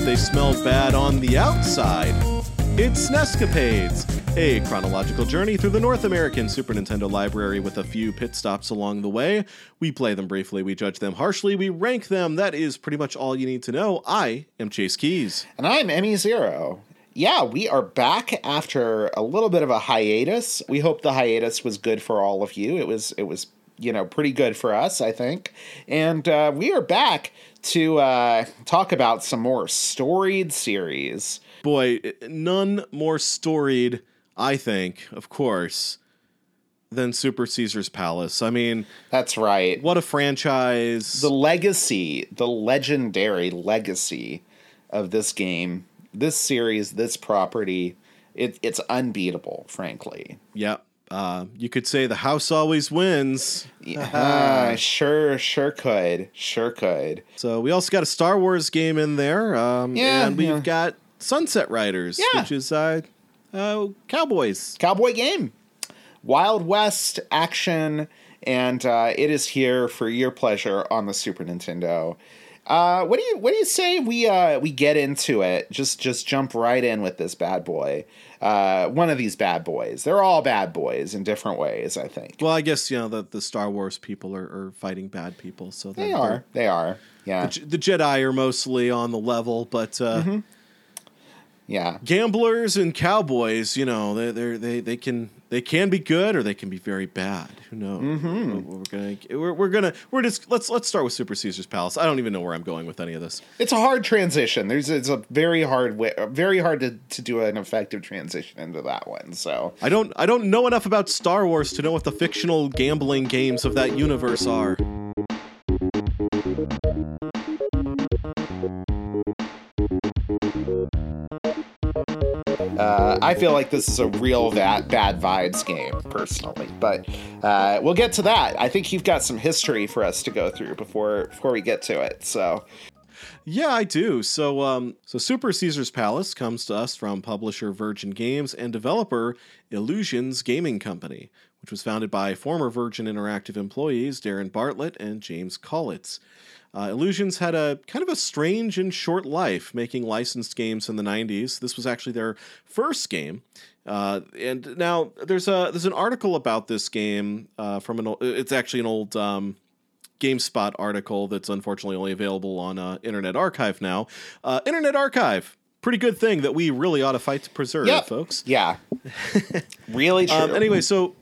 they smelled bad on the outside. It's Nescapades, a chronological journey through the North American Super Nintendo library with a few pit stops along the way. We play them briefly, we judge them harshly, we rank them. That is pretty much all you need to know. I am Chase Keys. And I'm Emmy Zero. Yeah, we are back after a little bit of a hiatus. We hope the hiatus was good for all of you. It was it was you know pretty good for us, I think. And uh, we are back to uh, talk about some more storied series. Boy, none more storied, I think, of course, than Super Caesar's Palace. I mean, That's right. what a franchise. The legacy, the legendary legacy of this game, this series, this property, it, it's unbeatable, frankly. yeah. Uh, you could say the house always wins. Uh, sure, sure could. Sure could. So we also got a Star Wars game in there. Um, Yeah, and we've yeah. got Sunset Riders, Yeah. which is uh, uh, Cowboys. Cowboy game. Wild West action, and uh, it is here for your pleasure on the Super Nintendo. Uh, what do you what do you say we uh, we get into it? Just just jump right in with this bad boy. Uh, one of these bad boys. They're all bad boys in different ways. I think Well, I guess you know the, the Star Wars people are, are fighting bad people, so they they're- They are. Yeah. they're- The Jedi are mostly on the level, but uh, Mm-hmm. Yeah. gamblers and cowboys, you know, they they they they can they can be good or they can be very bad. Who knows? Mm-hmm. We're, gonna we're, we're gonna we're just let's let's start with Super Caesar's Palace. I don't even know where I'm going with any of this. It's a hard transition. There's it's a very hard way, very hard to, to do an effective transition into that one. So I don't I don't know enough about Star Wars to know what the fictional gambling games of that universe are. Uh, I feel like this is a real that bad vibes game personally, but uh, we'll get to that. I think you've got some history for us to go through before before we get to it. So Yeah, I do. So, um, so Super Caesar's Palace comes to us from publisher Virgin Games and developer Illusions Gaming Company, which was founded by former Virgin Interactive employees Darren Bartlett and James Collitz. Uh, Illusions had a kind of a strange and short life, making licensed games in the '90s. This was actually their first game, uh, and now there's a there's an article about this game uh, from an. ol- It's actually an old. Um, GameSpot article that's unfortunately only available on uh, Internet Archive now. Uh, Internet Archive, pretty good thing that we really ought to fight to preserve, Yep. folks. yeah, really true. Um, anyway, so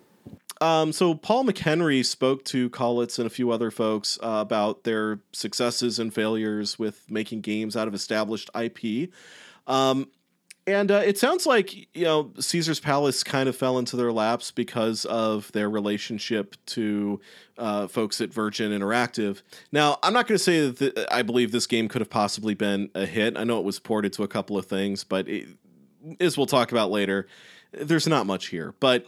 um, so Paul McHenry spoke to Collitz and a few other folks uh, about their successes and failures with making games out of established IP. Um, and uh, it sounds like you know Caesar's Palace kind of fell into their laps because of their relationship to uh, folks at Virgin Interactive. Now, I'm not going to say that th- I believe this game could have possibly been a hit. I know it was ported to a couple of things, but it, as we'll talk about later, there's not much here. But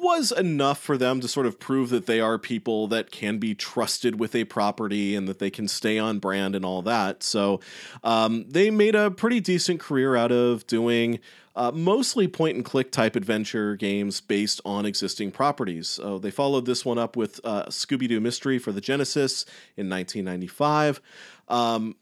was enough for them to sort of prove that they are people that can be trusted with a property and that they can stay on brand and all that. So um, they made a pretty decent career out of doing. Uh, mostly point and click type adventure games based on existing properties. So they followed this one up with uh, Scooby Doo Mystery for the Genesis in 1995. Um,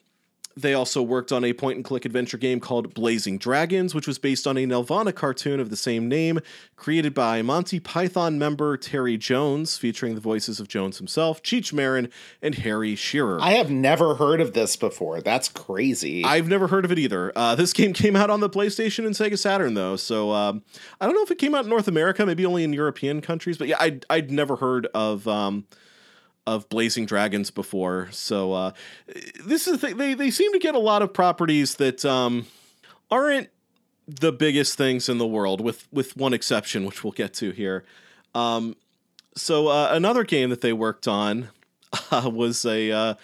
they also worked on a point and click adventure game called Blazing Dragons, which was based on a Nelvana cartoon of the same name, created by Monty Python member Terry Jones, featuring the voices of Jones himself, Cheech Marin, and Harry Shearer. I have never heard of this before. That's crazy. I've never heard of it either. Uh, this game came out on the PlayStation and Sega Saturn, though, so um, I don't know if it came out in North America, maybe only in European countries. But yeah, I'd, I'd never heard of um, of Blazing Dragons before. So uh, this is the thing. They they seem to get a lot of properties that um, aren't the biggest things in the world, with with one exception, which we'll get to here. Um, so uh, another game that they worked on uh, was a uh,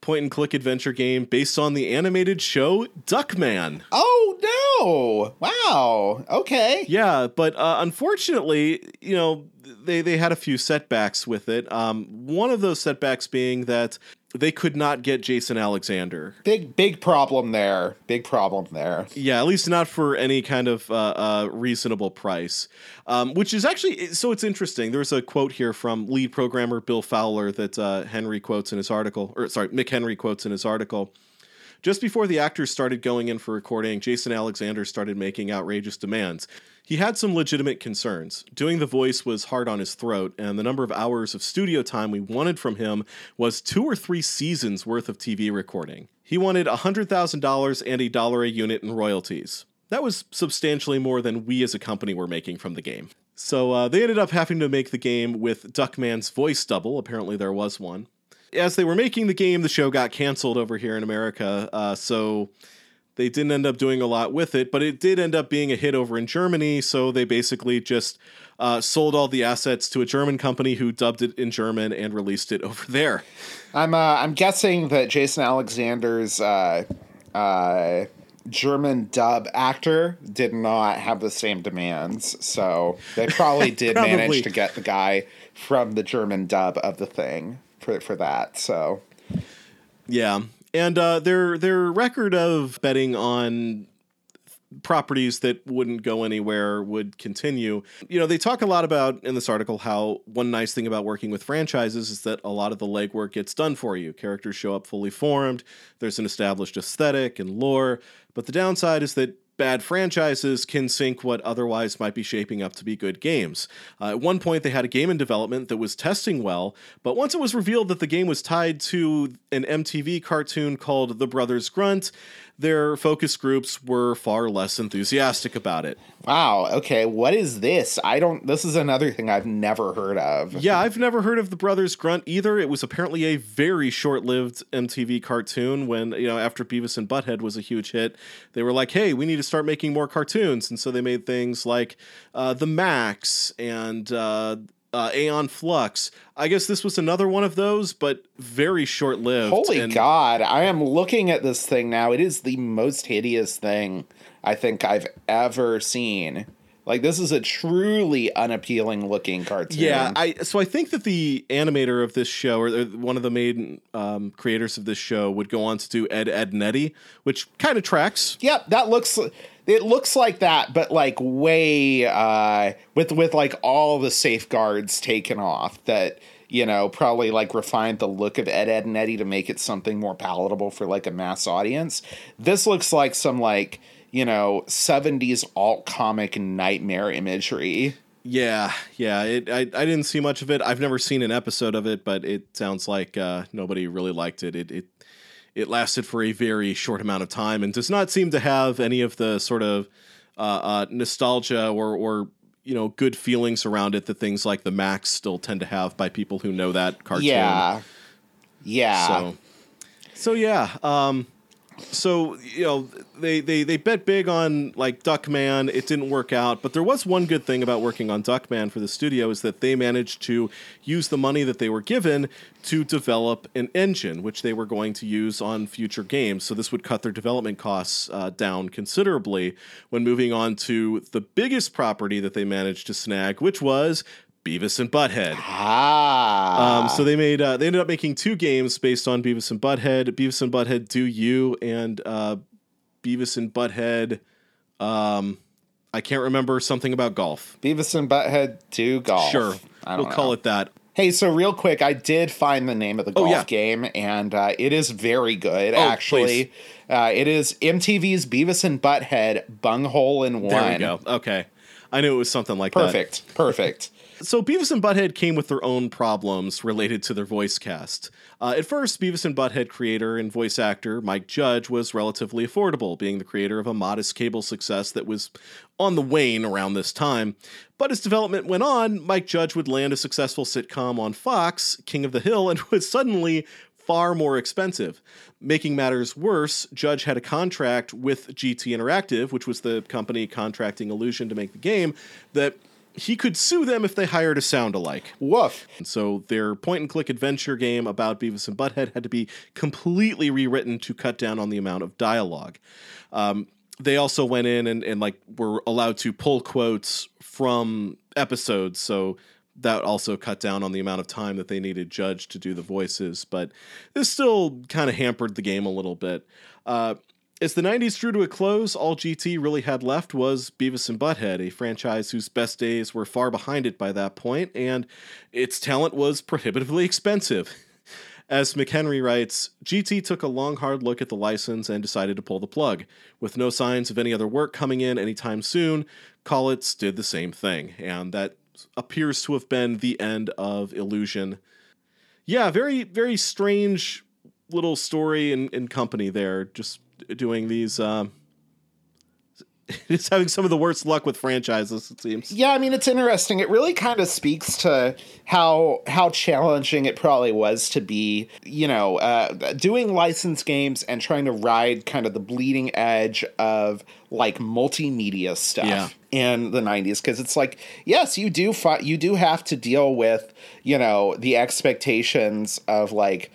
point and click adventure game based on the animated show Duckman. oh no! Wow. Okay. Yeah, but uh, unfortunately, you know, they they had a few setbacks with it. Um, one of those setbacks being that they could not get Jason Alexander. Big big problem there. Big problem there. Yeah, at least not for any kind of uh, uh, reasonable price. Um, which is actually so. It's interesting. There's a quote here from lead programmer Bill Fowler that uh, Henry quotes in his article, or sorry, McHenry quotes in his article. Just before the actors started going in for recording, Jason Alexander started making outrageous demands. He had some legitimate concerns. Doing the voice was hard on his throat, and the number of hours of studio time we wanted from him was two or three seasons worth of TV recording. He wanted $100,000 and a dollar a unit in royalties. That was substantially more than we as a company were making from the game. So uh, they ended up having to make the game with Duckman's voice double. Apparently, there was one. As they were making the game, the show got canceled over here in America. Uh, so they didn't end up doing a lot with it, but it did end up being a hit over in Germany. So they basically just uh, sold all the assets to a German company who dubbed it in German and released it over there. I'm uh, I'm guessing that Jason Alexander's uh, uh, German dub actor did not have the same demands, so they probably did Probably. manage to get the guy from the German dub of the thing for for that. So Yeah, and uh, their their record of betting on properties that wouldn't go anywhere would continue. You know, they talk a lot about in this article how one nice thing about working with franchises is that a lot of the legwork gets done for you. Characters show up fully formed, there's an established aesthetic and lore, but the downside is that bad franchises can sink what otherwise might be shaping up to be good games. Uh, at one point, they had a game in development that was testing well, but once it was revealed that the game was tied to an MTV cartoon called The Brothers Grunt, their focus groups were far less enthusiastic about it. wow, okay, what is this? I don't. This is another thing I've never heard of. Yeah, I've never heard of the Brothers Grunt either. It was apparently a very short-lived MTV cartoon when, you know, after Beavis and Butthead was a huge hit, they were like, "Hey, we need to start making more cartoons." And so they made things like uh, The Max and uh, uh, Aeon Flux. I guess this was another one of those, but very short-lived. Holy and God, I am looking at this thing now. It is the most hideous thing I think I've ever seen. Like this is a truly unappealing looking cartoon. Yeah, I so I think that the animator of this show, or or one of the main um, creators of this show, would go on to do Ed Edd n Eddy, which kind of tracks. Yep, that looks it looks like that, but like way uh with with like all the safeguards taken off that you know, probably like refined the look of Ed Edd n Eddy to make it something more palatable for like a mass audience. This looks like some like, you know, 70s alt comic nightmare imagery. Yeah, yeah. It, I I didn't see much of it. I've never seen an episode of it, but it sounds like uh, nobody really liked it. It it it lasted for a very short amount of time and does not seem to have any of the sort of uh, uh, nostalgia or or you know good feelings around it that things like the Max still tend to have by people who know that cartoon. Yeah. Yeah. So, so yeah. Um, so you know they, they they bet big on like Duckman. It didn't work out, but there was one good thing about working on Duckman for the studio is that they managed to use the money that they were given to develop an engine, which they were going to use on future games. So this would cut their development costs uh, down considerably when moving on to the biggest property that they managed to snag, which was Beavis and Butthead. ah. Um, so they made uh, they ended up making two games based on Beavis and Butthead, Beavis and Butthead Do U, and uh, Beavis and Butthead. Um, I can't remember something about golf. Beavis and Butthead 2 golf. Sure, I we'll don't call it that. Hey, so real quick, I did find the name of the golf Oh, yeah. game, and uh, it is very good. Oh, actually, uh, it is MTV's Beavis and Butthead Bunghole in One. There we go. Okay, I knew it was something like that. Perfect. Perfect. So Beavis and Butthead came with their own problems related to their voice cast. Uh, at first, Beavis and Butthead creator and voice actor Mike Judge was relatively affordable, being the creator of a modest cable success that was on the wane around this time. But as development went on, Mike Judge would land a successful sitcom on Fox, King of the Hill, and was suddenly far more expensive. Making matters worse, Judge had a contract with GT Interactive, which was the company contracting Illusion to make the game, that he could sue them if they hired a sound alike. Woof. And so their point and click adventure game about Beavis and Butthead had to be completely rewritten to cut down on the amount of dialogue. Um, they also went in and, and like were allowed to pull quotes from episodes, so that also cut down on the amount of time that they needed Judge to do the voices. But this still kind of hampered the game a little bit. Uh, as the 90s drew to a close, all GT really had left was Beavis and Butthead, a franchise whose best days were far behind it by that point, and its talent was prohibitively expensive. As McHenry writes, GT took a long, hard look at the license and decided to pull the plug. With no signs of any other work coming in anytime soon, Kaulitz did the same thing, and that appears to have been the end of Illusion. Yeah, very, very strange little story and, and company there, just doing these. Um, He's having some of the worst luck with franchises, it seems. Yeah, I mean it's interesting. It really kind of speaks to how how challenging it probably was to be, you know, uh, doing licensed games and trying to ride kind of the bleeding edge of like multimedia stuff Yeah. in the 90s because it's like yes you do fi- you do have to deal with you know the expectations of like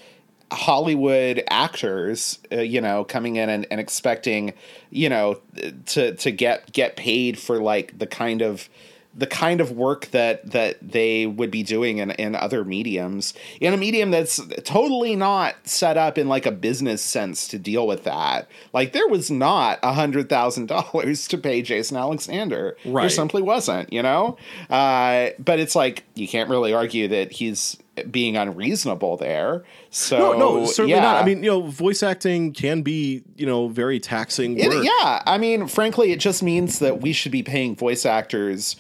Hollywood actors, uh, you know, coming in and, and expecting, you know, to to get get paid for like the kind of the kind of work that that they would be doing in, in other mediums in a medium that's totally not set up in like a business sense to deal with that. Like there was not a hundred thousand dollars to pay jason alexander. Right. there simply wasn't you know? Uh, but it's like you can't really argue that he's being unreasonable there so No, no, certainly yeah. not. I mean, you know, voice acting can be, you know, very taxing It- yeah, I mean, frankly, it just means that we should be paying voice actors,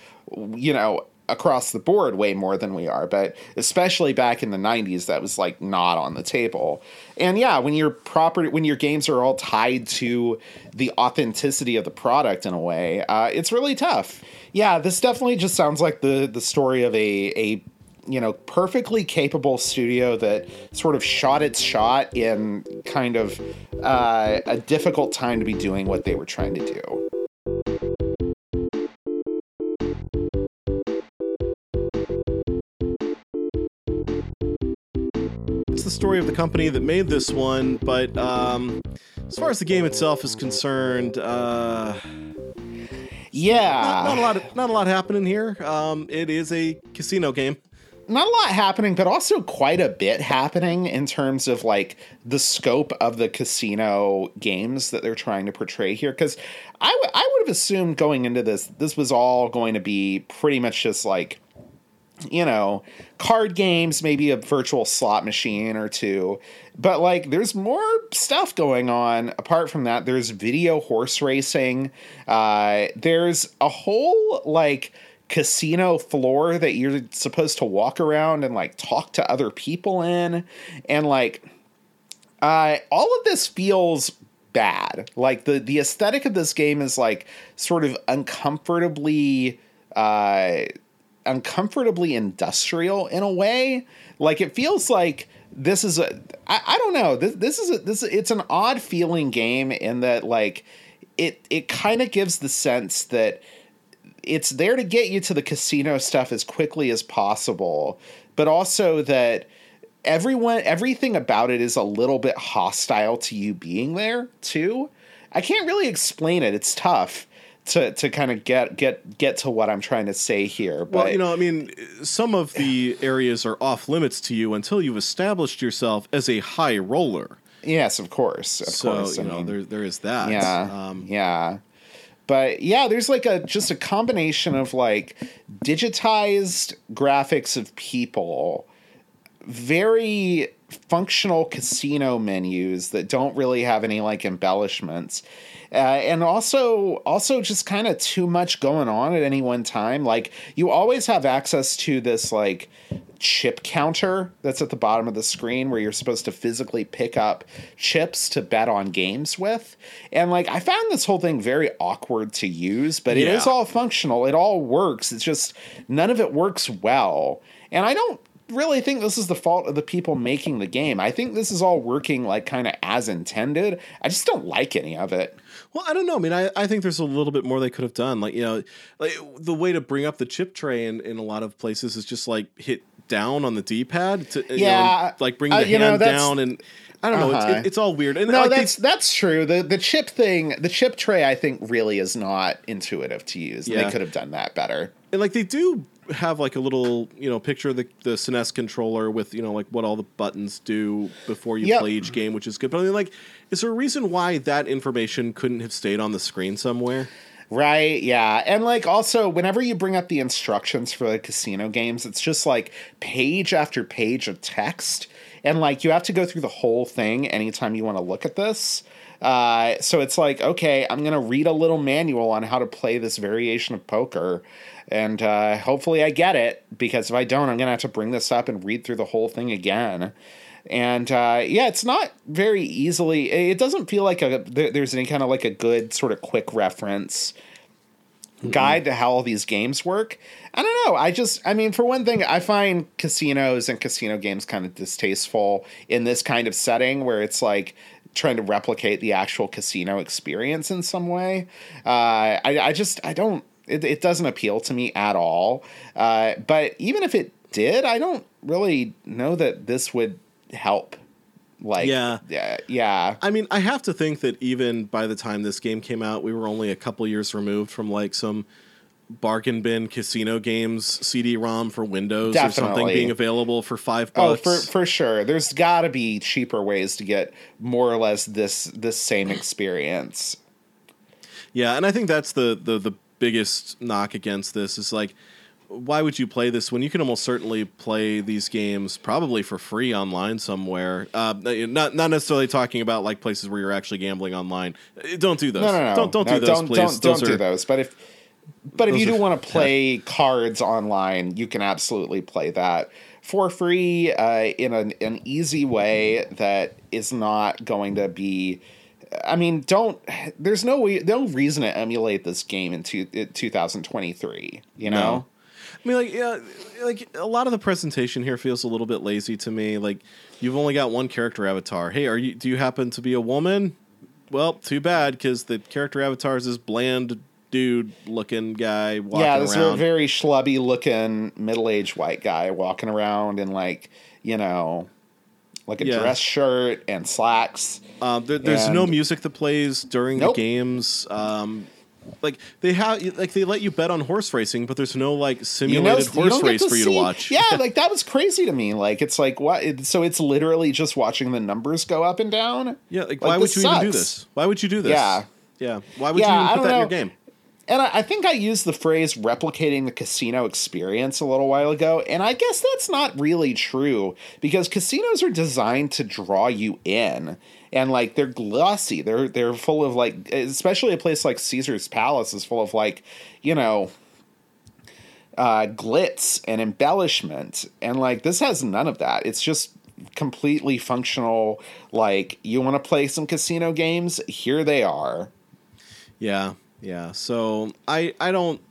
you know, across the board way more than we are. But especially back in the '90s, that was like not on the table. And yeah, when your property, when your games are all tied to the authenticity of the product in a way, uh, it's really tough. Yeah, this definitely just sounds like the the story of a a you know, perfectly capable studio that sort of shot its shot in kind of uh, a difficult time to be doing what they were trying to do. It's the story of the company that made this one, but um, as far as the game itself is concerned, uh, Yeah, not, not a lot. Not a lot happening here. Um, it is a casino game. Not a lot happening, but also quite a bit happening in terms of like the scope of the casino games that they're trying to portray here. Because I, w- I would have assumed going into this, this was all going to be pretty much just like, you know, card games, maybe a virtual slot machine or two. But like, there's more stuff going on apart from that. There's video horse racing. Uh, there's a whole like casino floor that you're supposed to walk around and like talk to other people in. And like, uh, all of this feels bad. Like the the aesthetic of this game is like sort of uncomfortably uh uncomfortably industrial in a way. Like it feels like this is a I, I don't know. This this is a this it's an odd feeling game in that like it it kind of gives the sense that it's there to get you to the casino stuff as quickly as possible, but also that everyone everything about it is a little bit hostile to you being there too. I can't really explain it. It's tough to to kind of get get get to what I'm trying to say here. But Well, you know, I mean, some of the areas are off limits to you until you've established yourself as a high roller. yes, of course, of so course. you I know, mean, there there is that. yeah Um, yeah but yeah there's like a just a combination of like digitized graphics of people very functional casino menus that don't really have any like embellishments uh, and also also just kind of too much going on at any one time like you always have access to this like chip counter that's at the bottom of the screen where you're supposed to physically pick up chips to bet on games with and like i found this whole thing very awkward to use but it Yeah. is all functional it all works it's just none of it works well and i don't really think this is the fault of the people making the game. I think this is all working like kind of as intended. I just don't like any of it. Well, I don't know. I mean, I, I think there's a little bit more they could have done. Like, you know, like the way to bring up the chip tray in, in a lot of places is just like hit down on the D pad to, you know, Yeah, and, like bring uh, the you hand that's- down. And I don't know. Uh-huh. It's, it, it's all weird. And No, like, they- that's that's true. The the chip thing, the chip tray I think really is not intuitive to use. Yeah. They could have done that better. and like they do have like a little you know picture of the the SNES controller with you know like what all the buttons do before you Yep. play each game, which is good. But I mean, like, is there a reason why that information couldn't have stayed on the screen somewhere? Right, yeah. And like also whenever you bring up the instructions for the casino games, it's just like page after page of text. and like you have to go through the whole thing anytime you want to look at this. Uh, so it's like, okay, I'm gonna read a little manual on how to play this variation of poker, and uh, hopefully I get it. Because if I don't, I'm gonna have to bring this up and read through the whole thing again. And uh, yeah, it's not very easily. It doesn't feel like a there, there's any kind of like a good sort of quick reference guide to how all these games work. I don't know. I just, I mean, for one thing, I find casinos and casino games kind of distasteful in this kind of setting where it's like trying to replicate the actual casino experience in some way. Uh, I, I just, I don't, it, it doesn't appeal to me at all. Uh, but even if it did, I don't really know that this would help. Like, Yeah. yeah, yeah. I mean, I have to think that even by the time this game came out, we were only a couple years removed from like some bargain bin casino games CD-ROM for Windows or something being available for five oh, bucks. Oh, for for sure. There's got to be cheaper ways to get more or less this this same experience. Yeah, and I think that's the the the biggest knock against this is like why would you play this when you can almost certainly play these games probably for free online somewhere? Uh, not not necessarily talking about like places where you're actually gambling online. Don't do those. No, no, no. Don't don't No, do those, Don't please. don't, those don't are, do those. But if but if you do are- want to play cards online, you can absolutely play that for free uh, in an, an easy way that is not going to be. I mean, don't. There's no way, no reason to emulate this game in two, 2023. You know. No. I mean, like, yeah, like a lot of the presentation here feels a little bit lazy to me. Like, you've only got one character avatar. Hey, are you? Do you happen to be a woman? Well, too bad, because the character avatar is this bland dude-looking guy walking yeah, this around. very schlubby looking middle aged white guy walking around in like you know, like a Yeah. dress shirt and slacks. Um, there, there's no music that plays during Nope. the games. Um, like they have, like they let you bet on horse racing, but there's no like You know, simulated horse race for you to watch. Yeah, like that was crazy to me. Like it's like what? So it's literally just watching the numbers go up and down. yeah. Like, Like, why would you even do this? Why would you do this? Yeah. yeah. Why would Yeah, you even put that in your game? And I, I think I used the phrase replicating the casino experience a little while ago, and I guess that's not really true because casinos are designed to draw you in. And like they're glossy. They're they're full of like especially a place like Caesar's Palace is full of like, you know, uh glitz and embellishment. And like this has none of that. It's just completely functional like you want to play some casino games, here they are. Yeah, yeah. So I I don't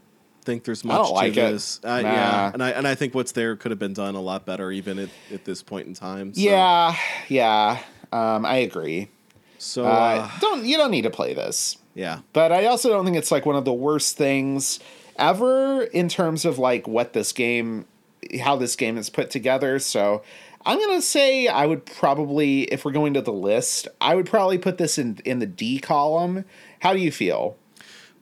think there's much I don't to like it. this. Uh, Nah. Yeah, and I and I think what's there could have been done a lot better even at, at this point in time. So, Yeah, yeah. Um, I agree. So Uh, uh, don't you don't need to play this, yeah. but I also don't think it's like one of the worst things ever in terms of like what this game, how this game is put together. So I'm gonna say I would probably, if we're going to the list, I would probably put this in in the D column. How do you feel?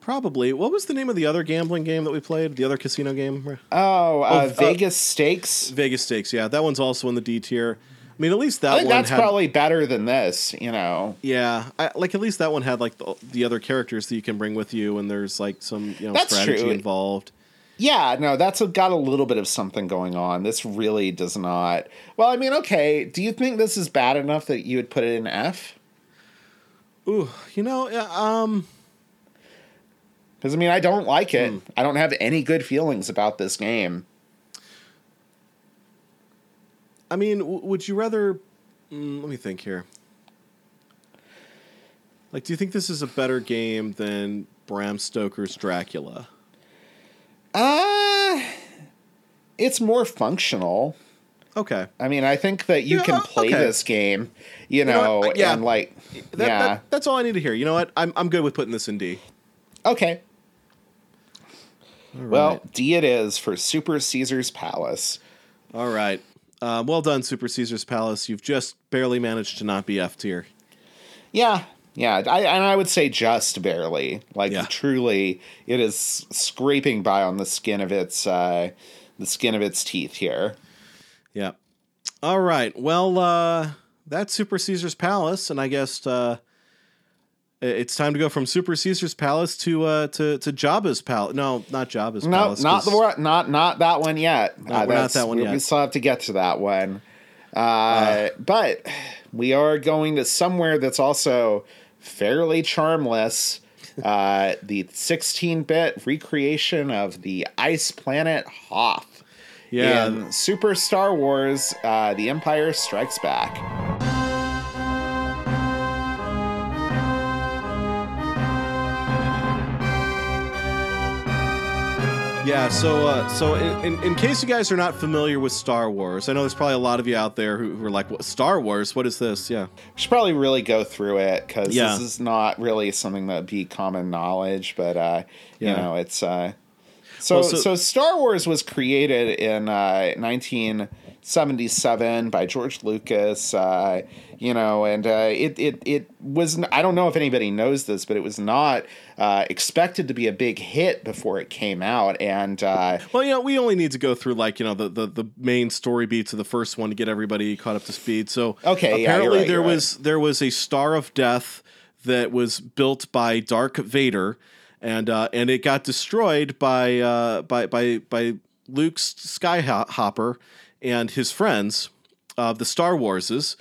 Probably. What was the name of the other gambling game that we played? The other casino game? Oh, uh, uh, Vegas Stakes. Vegas Stakes. Yeah, that one's also in the D tier. I mean, at least that one that's had. probably better than this. You know. yeah, I, like at least that one had like the, the other characters that you can bring with you, and there's like some you know That's strategy true. involved. Yeah, no, that's a, got a little bit of something going on. This really does not. Well, I mean, okay. Do you think this is bad enough that you would put it in F? Ooh, you know, yeah, um, Because I mean, I don't like it. Hmm. I don't have any good feelings about this game. I mean, w- would you rather? Mm, let me think here. Like, do you think this is a better game than Bram Stoker's Dracula? Uh it's more functional. Okay, I mean, I think that you Yeah, can uh, play okay. this game, you know know, what? Yeah. and like, that, yeah, that- that's all I need to hear. You know what? I'm I'm good with putting this in D. okay. All Well. D it is for Super Caesar's Palace. all right. Uh, well done, Super Caesar's Palace. You've just barely managed to not be F tier. Yeah, yeah, I, and I would say just barely. Like Yeah. truly, it is scraping by on the skin of its uh, the skin of its teeth here. Yeah. All right. Well, uh, that's Super Caesar's Palace, and I guess uh, it's time to go from Super Caesar's Palace to uh, to to Jabba's Palace. No, not Jabba's No, Palace. not the not not that one yet. No, we're not that one we, yet. We still have to get to that one. Uh, but we are going to somewhere that's also fairly charmless. Uh, the 16-bit recreation of the ice planet Hoth. Yeah. In Super Star Wars: uh, The Empire Strikes Back. Yeah, so uh, so in, in, case you guys are not familiar with Star Wars, I know there's probably a lot of you out there who, who are like, what, Star Wars? What is this? Yeah. We should probably really go through it because yeah. this is not really something that would be common knowledge, but, uh, you yeah. know, it's. Uh, so, well, so, so, Star Wars was created in uh, 19- 77 by George Lucas, uh, you know, and uh, it, it, it was, I don't know if anybody knows this, but it was not uh, expected to be a big hit before it came out. And, uh, well, you know, we only need to go through like, you know, the, the, the, main story beats of the first one to get everybody caught up to speed. So okay, apparently yeah, right, there was, right. there was a star of death that was built by Dark Vader and, uh, and it got destroyed by, uh, by, by, by Luke's skyhopper and his friends of the Star Warses.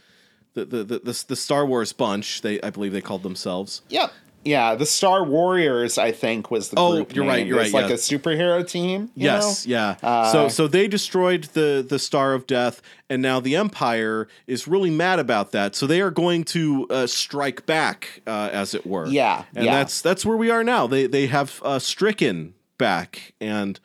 The, the, the, the, the Star Wars bunch, they I believe they called themselves. Yep. Yeah, the Star Warriors, I think, was the Oh, group. you're right, name. you're It's right, like yeah. a superhero team. you Yes, know? yeah. Uh, so so they destroyed the the Star of Death, and now the Empire is really mad about that. So they are going to uh, strike back, uh, as it were. Yeah, and yeah. that's that's where we are now. They they have uh, stricken back, and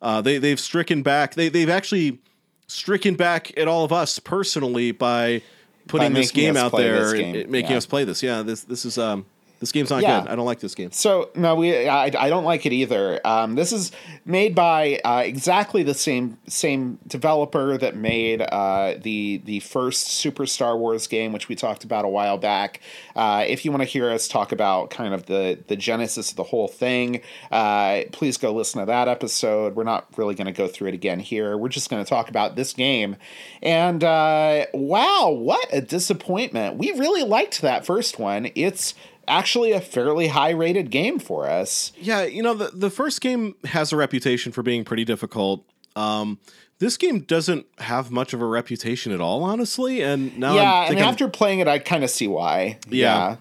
uh, they they've stricken back. They they've actually stricken back at all of us personally by putting this game out there, game, making yeah. us play this. Yeah, this this is um this game's not Yeah. good. I don't like this game. So no, we I, I don't like it either. Um, this is made by uh, exactly the same same developer that made uh, the the first Super Star Wars game, which we talked about a while back. Uh, if you want to hear us talk about kind of the the genesis of the whole thing, uh, please go listen to that episode. We're not really going to go through it again here. We're just going to talk about this game. And uh, wow, what a disappointment! We really liked that first one. It's actually a fairly high rated game for us. Yeah, you know the the first game has a reputation for being pretty difficult. Um, this game doesn't have much of a reputation at all, honestly. And now yeah, I'm and after playing it, I kind of see why. Yeah.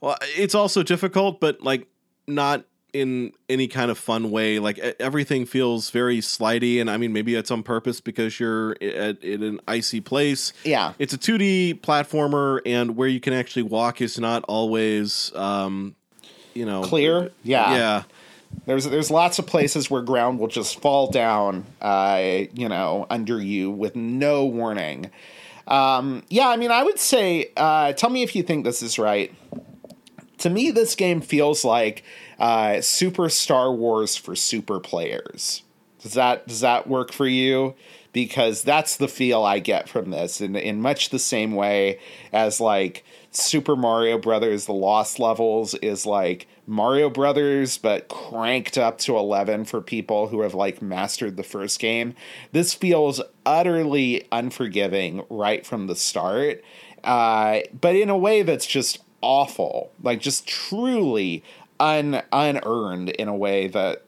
well, it's also difficult, but like not in any kind of fun way. Like everything feels very slidey, and I mean maybe it's on purpose because you're at, in an icy place. Yeah. It's a 2D platformer, and where you can actually walk is not always, um, you know, Clear? Yeah. Yeah. There's there's lots of places where ground will just fall down, uh, you know, under you with no warning. Um, yeah, I mean, I would say, uh, tell me if you think this is right. To me, this game feels like uh, Super Star Wars for super players. Does that does that work for you? Because that's the feel I get from this, in in much the same way as like Super Mario Brothers: The Lost Levels is like Mario Brothers, but cranked up to eleven for people who have like mastered the first game. This feels utterly unforgiving right from the start, uh, but in a way that's just awful, like just truly un unearned in a way that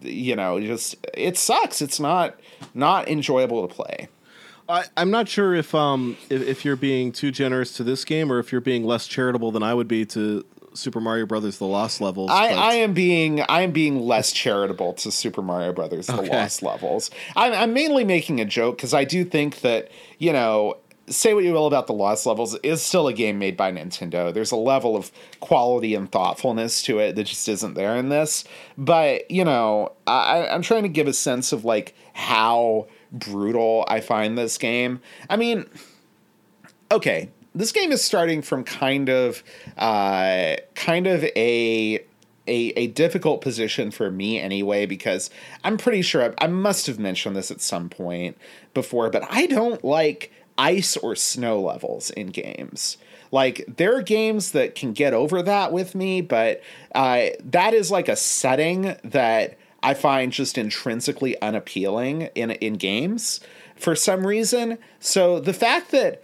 you know just it sucks. It's not not enjoyable to play. I, I'm not sure if um if, if you're being too generous to this game or if you're being less charitable than I would be to Super Mario Brothers: The Lost Levels. I, I am being I am being less charitable to Super Mario Brothers: The Okay. Lost Levels. I'm, I'm mainly making a joke because I do think that you know. Say what you will about the Lost Levels, is still a game made by Nintendo. There's a level of quality and thoughtfulness to it that just isn't there in this. But you know, I, I'm trying to give a sense of like how brutal I find this game. I mean, okay, this game is starting from kind of uh, kind of a, a a difficult position for me anyway because I'm pretty sure I, I must have mentioned this at some point before, but I don't like ice or snow levels in games. Like there are games that can get over that with me, but uh, that is like a setting that I find just intrinsically unappealing in in games for some reason. So the fact that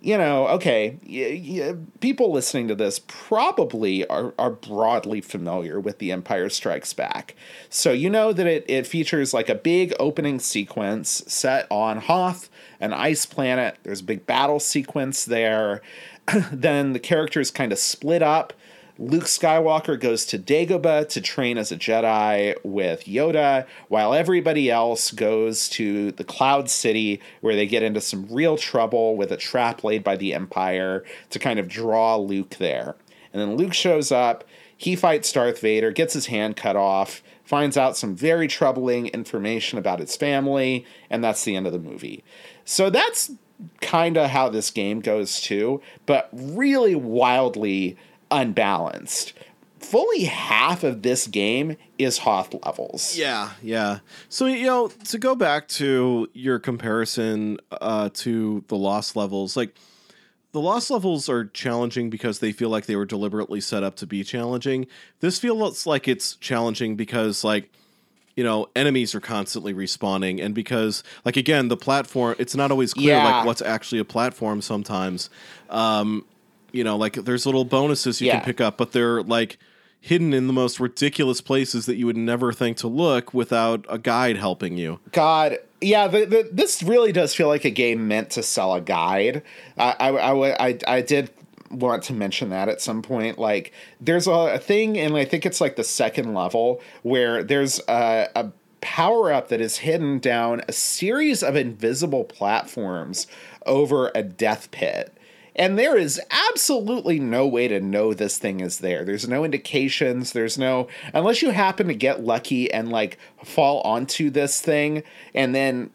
you know, okay, y- y- people listening to this probably are, are broadly familiar with The Empire Strikes Back. So you know that it, it features like a big opening sequence set on Hoth, an ice planet. There's a big battle sequence there. then the characters kind of split up. Luke Skywalker goes to Dagobah to train as a Jedi with Yoda, while everybody else goes to the Cloud City, where they get into some real trouble with a trap laid by the Empire to kind of draw Luke there. And then Luke shows up, he fights Darth Vader, gets his hand cut off, finds out some very troubling information about his family, and that's the end of the movie. So that's kind of how this game goes too, but really wildly unbalanced. Fully half of this game is Hoth levels. Yeah, yeah. So you know, to go back to your comparison uh, to the lost levels, like the lost levels are challenging because they feel like they were deliberately set up to be challenging. This feels like it's challenging because like you know enemies are constantly respawning and because like again the platform it's not always clear Yeah. like what's actually a platform sometimes um you know like there's little bonuses you Yeah. can pick up but they're like hidden in the most ridiculous places that you would never think to look without a guide helping you God, yeah, the, the, this really does feel like a game meant to sell a guide. I, I, I, I, I did want to mention that at some point. Like, there's a, a thing, and I think it's like the second level, where there's a, a power up that is hidden down a series of invisible platforms over a death pit. And there is absolutely no way to know this thing is there. There's no indications. There's no, unless you happen to get lucky and like fall onto this thing and then,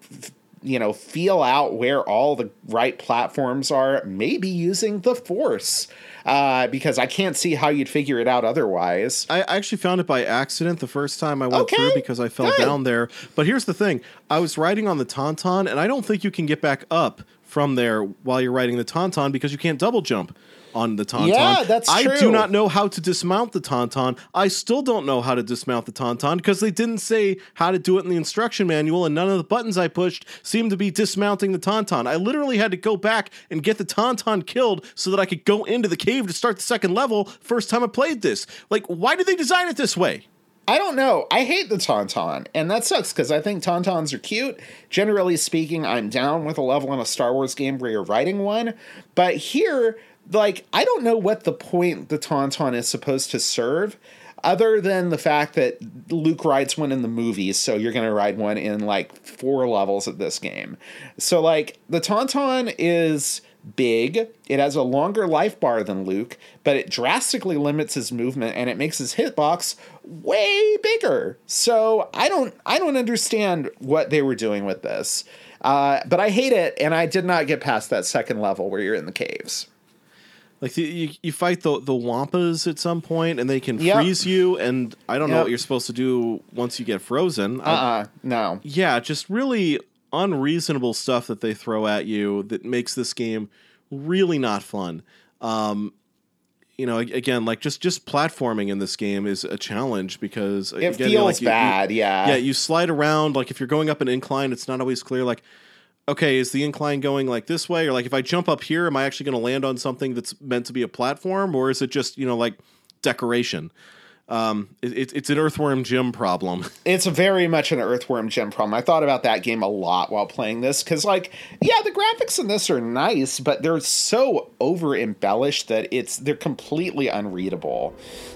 you know, feel out where all the right platforms are, maybe using the force. Uh, because I can't see how you'd figure it out otherwise. I actually found it by accident the first time I went Okay, through because I fell good. down there. But here's the thing: I was riding on the Tauntaun, and I don't think you can get back up from there while you're riding the Tauntaun because you can't double jump on the Tauntaun. Yeah, that's true. I do not know how to dismount the Tauntaun. I still don't know how to dismount the Tauntaun because they didn't say how to do it in the instruction manual, and none of the buttons I pushed seemed to be dismounting the Tauntaun. I literally had to go back and get the Tauntaun killed so that I could go into the cave to start the second level. First time I played this. Like, why did they design it this way? I don't know. I hate the Tauntaun, and that sucks because I think Tauntauns are cute. Generally speaking, I'm down with a level in a Star Wars game where you're riding one. But here, like, I don't know what the point the Tauntaun is supposed to serve, other than the fact that Luke rides one in the movies, so you're going to ride one in like four levels of this game. So, like, the Tauntaun is big. It has a longer life bar than Luke, but it drastically limits his movement and it makes his hitbox way bigger. So I don't I don't understand what they were doing with this. Uh, but I hate it, and I did not get past that second level where you're in the caves. Like the, you, you fight the the wampas at some point, and they can Yep. freeze you. And I don't know what you're supposed to do once you get frozen. Uh I- uh no. yeah, just really unreasonable stuff that they throw at you that makes this game really not fun. Um, you know, again, like just just platforming in this game is a challenge because It again, you know, feels like, you- you- bad, yeah. yeah, you slide around. Like if you're going up an incline, it's not always clear. Like, okay, is the incline going like this way, or like if I jump up here, am I actually going to land on something that's meant to be a platform, or is it just you know like decoration? Um, it, it, it's an earthworm Jim problem. It's very much an Earthworm Jim problem. I thought about that game a lot while playing this because, like, yeah, the graphics in this are nice, but they're so over embellished that it's they're completely unreadable.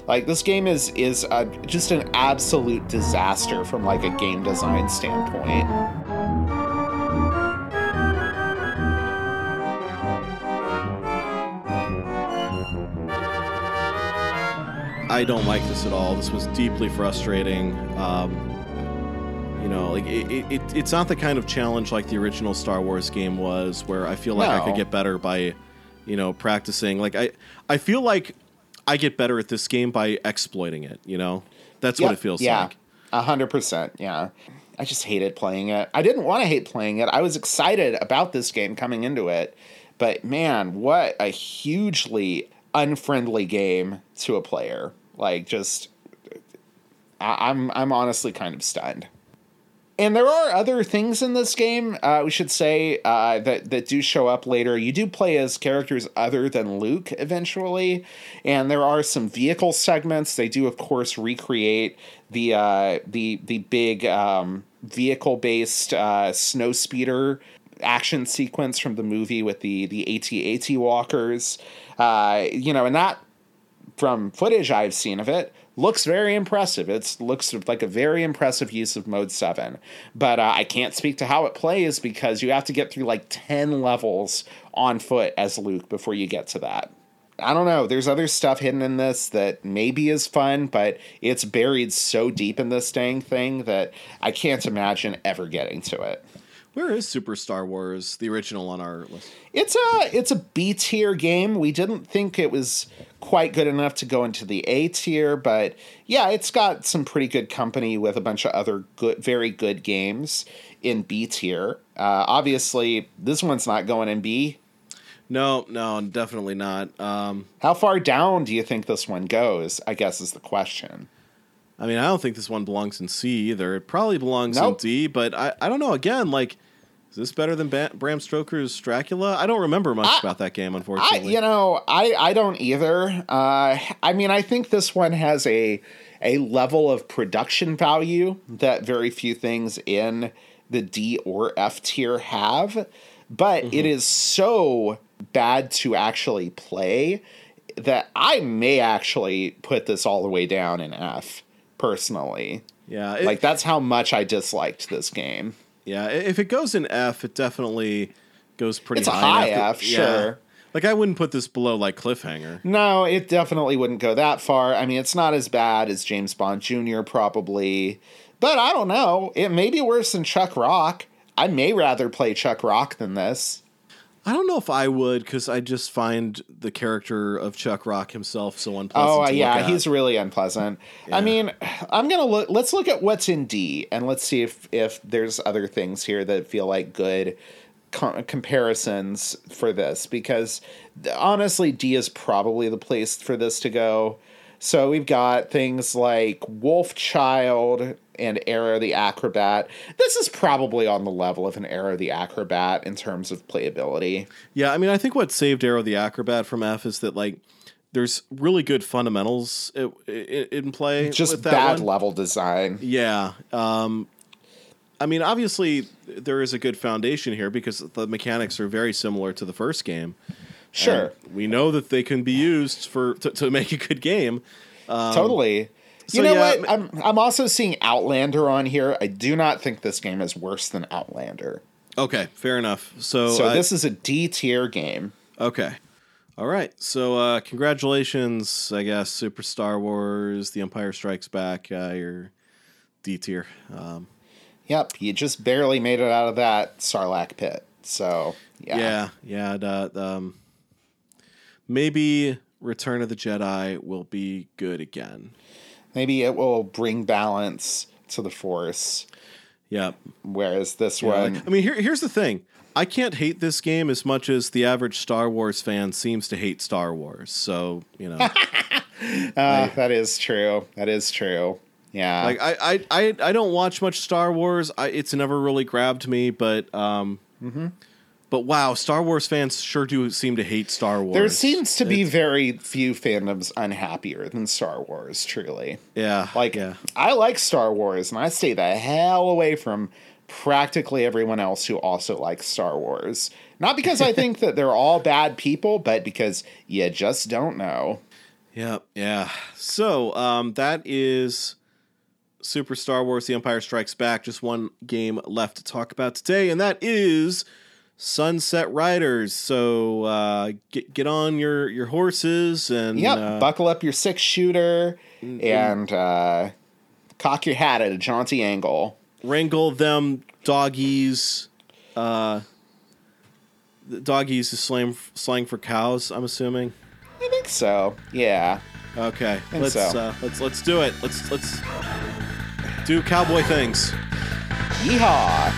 Like, this game is is a, just an absolute disaster from like a game design standpoint. I don't like this at all. This was deeply frustrating. Um, you know, like it, it, it, it's not the kind of challenge like the original Star Wars game was, where I feel like I could get better by, you know, practicing. Like I, I feel like I get better at this game by exploiting it. You know, that's what it feels yeah, like. a hundred percent. Yeah, I just hated playing it. I didn't want to hate playing it. I was excited about this game coming into it, but man, what a hugely unfriendly game to a player. Like, just I, I'm I'm honestly kind of stunned. and there are other things in this game. Uh, we should say uh, that that do show up later. You do play as characters other than Luke eventually, and there are some vehicle segments. They do, of course, recreate the uh, the the big um, vehicle based uh, snow speeder action sequence from the movie with the the AT-AT walkers. Uh, you know, and that from footage I've seen of it looks very impressive. It looks like a very impressive use of Mode 7. But uh, I can't speak to how it plays because you have to get through like 10 levels on foot as Luke before you get to that. I don't know. There's other stuff hidden in this that maybe is fun, but it's buried so deep in this dang thing that I can't imagine ever getting to it. Where is Super Star Wars, the original on our list? It's a it's a B tier game. We didn't think it was quite good enough to go into the A tier, but yeah, it's got some pretty good company with a bunch of other good, very good games in B tier. Uh, obviously, this one's not going in B. No, no, definitely not. Um, How far down do you think this one goes? I guess is the question. I mean, I don't think this one belongs in C either. It probably belongs Nope. in D, but I, I don't know. Again, like, is this better than ba- Bram Stoker's Dracula? I don't remember much I- about that game, I, unfortunately. you know, I, I don't either. Uh, I mean, I think this one has a a level of production value that very few things in the D or F tier have, but it is so bad to actually play that I may actually put this all the way down in F personally. yeah, it, Like that's how much I disliked this game. Yeah. If it goes in F, it definitely goes pretty It's a high. high enough F, to- sure. Like I wouldn't put this below like Cliffhanger. No, it definitely wouldn't go that far. I mean, it's not as bad as James Bond Jr., probably. But I don't know. It may be worse than Chuck Rock. I may rather play Chuck Rock than this. I don't know if I would because I just find the character of Chuck Rock himself so unpleasant. Oh, look yeah, he's really unpleasant. I mean, I'm going to look. Let's look at what's in D and let's see if, if there's other things here that feel like good co- comparisons for this because honestly, D is probably the place for this to go. So we've got things like Wolfchild and Aero the Acro-Bat. This is probably on the level of an Aero the Acro-Bat in terms of playability. Yeah, I mean, I think what saved Aero the Acro-Bat from F is that like there's really good fundamentals in play. Just with that bad one. level design. Yeah. Um, I mean, obviously there is a good foundation here because the mechanics are very similar to the first game. Sure. And we know that they can be used for to, to make a good game. totally. So You know yeah, what? I'm I'm also seeing Outlander on here. I do not think this game is worse than Outlander. Okay, fair enough. So, So I- this is a D tier game. Okay. All right. So uh congratulations, I guess, Super Star Wars, The Empire Strikes Back, uh your D tier. Um Yep, you just barely made it out of that Sarlacc pit. So yeah, yeah, yeah, um maybe Return of the Jedi will be good again. Maybe it will bring balance to the Force. Yeah. Whereas this Yeah, one, like- I mean, here, here's the thing. I can't hate this game as much as the average Star Wars fan seems to hate Star Wars. So, you know, uh, that is true. That is true. Yeah, like I, I, I, I don't watch much Star Wars. I, it's never really grabbed me, but um, Mm-hmm. But wow, Star Wars fans sure do seem to hate Star Wars. there seems to be very few fandoms unhappier than Star Wars. Truly, yeah, like yeah, I like Star Wars, and I stay the hell away from practically everyone else who also likes Star Wars. Not because I think that they're all bad people, but because you just don't know. yeah, yeah. So um, that is Super Star Wars: The Empire Strikes Back. Just one game left to talk about today, and that is Sunset Riders. So uh, get get on your your horses and Yep, uh, buckle up your six shooter and uh, cock your hat at a jaunty angle. wrangle them doggies. Uh, the doggies is slang slang for cows. I'm assuming. I think so. Yeah. Okay, let's so. uh, let's let's do it. Let's let's do cowboy things. Yeehaw.